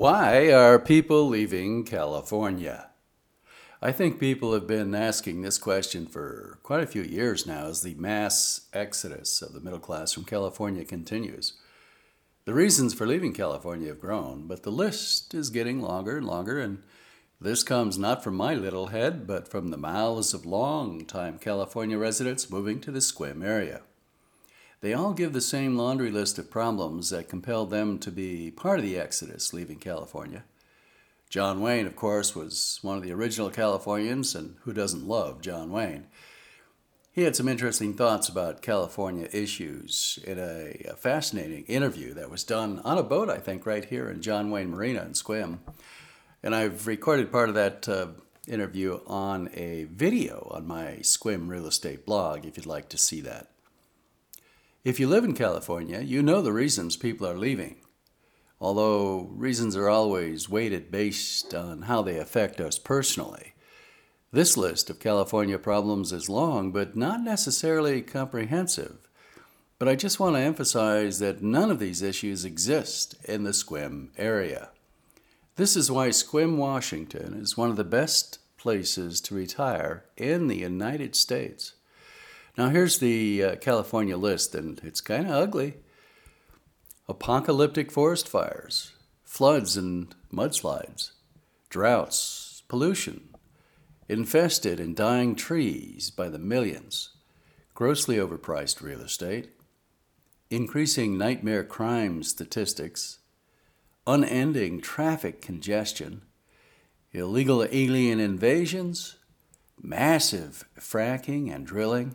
Why are people leaving California? I think people have been asking this question for quite a few years now as the mass exodus of the middle class from California continues. The reasons for leaving California have grown, but the list is getting longer and longer, and this comes not from my little head, but from the mouths of long-time California residents moving to the Sequim area. They all give the same laundry list of problems that compelled them to be part of the exodus leaving California. John Wayne, of course, was one of the original Californians, and who doesn't love John Wayne? He had some interesting thoughts about California issues in a, a, fascinating interview that was done on a boat, I think, right here in John Wayne Marina in Sequim. And I've recorded part of that uh, interview on a video on my Sequim real estate blog if you'd like to see that. If you live in California, you know the reasons people are leaving. Although reasons are always weighted based on how they affect us personally. This list of California problems is long, but not necessarily comprehensive. But I just want to emphasize that none of these issues exist in the Sequim area. This is why Sequim Washington is one of the best places to retire in the United States. Now, here's the uh, California list, and it's kind of ugly. Apocalyptic forest fires, floods and mudslides, droughts, pollution, infested and dying trees by the millions, grossly overpriced real estate, increasing nightmare crime statistics, unending traffic congestion, illegal alien invasions, massive fracking and drilling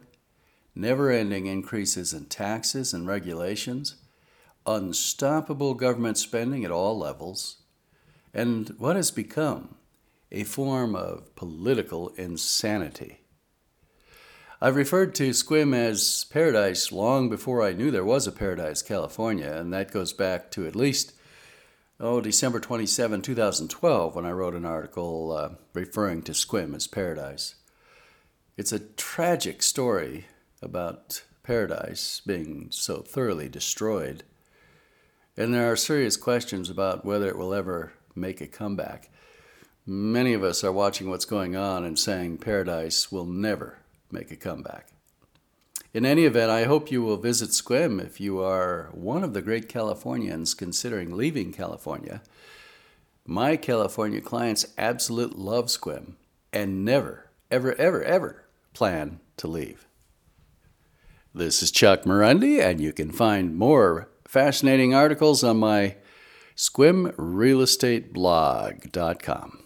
never ending increases in taxes and regulations, unstoppable government spending at all levels, and what has become a form of political insanity. I've referred to Sequim as paradise long before I knew there was a Paradise, California, and that goes back to at least oh, December 27, 2012, when I wrote an article uh, referring to Sequim as paradise. It's a tragic story about paradise being so thoroughly destroyed. And there are serious questions about whether it will ever make a comeback. Many of us are watching what's going on and saying paradise will never make a comeback. In any event, I hope you will visit Sequim if you are one of the great Californians considering leaving California. My California clients absolutely love Sequim and never, ever, ever, ever plan to leave. This is Chuck Marunde, and you can find more fascinating articles on my sequimrealestateblog.com.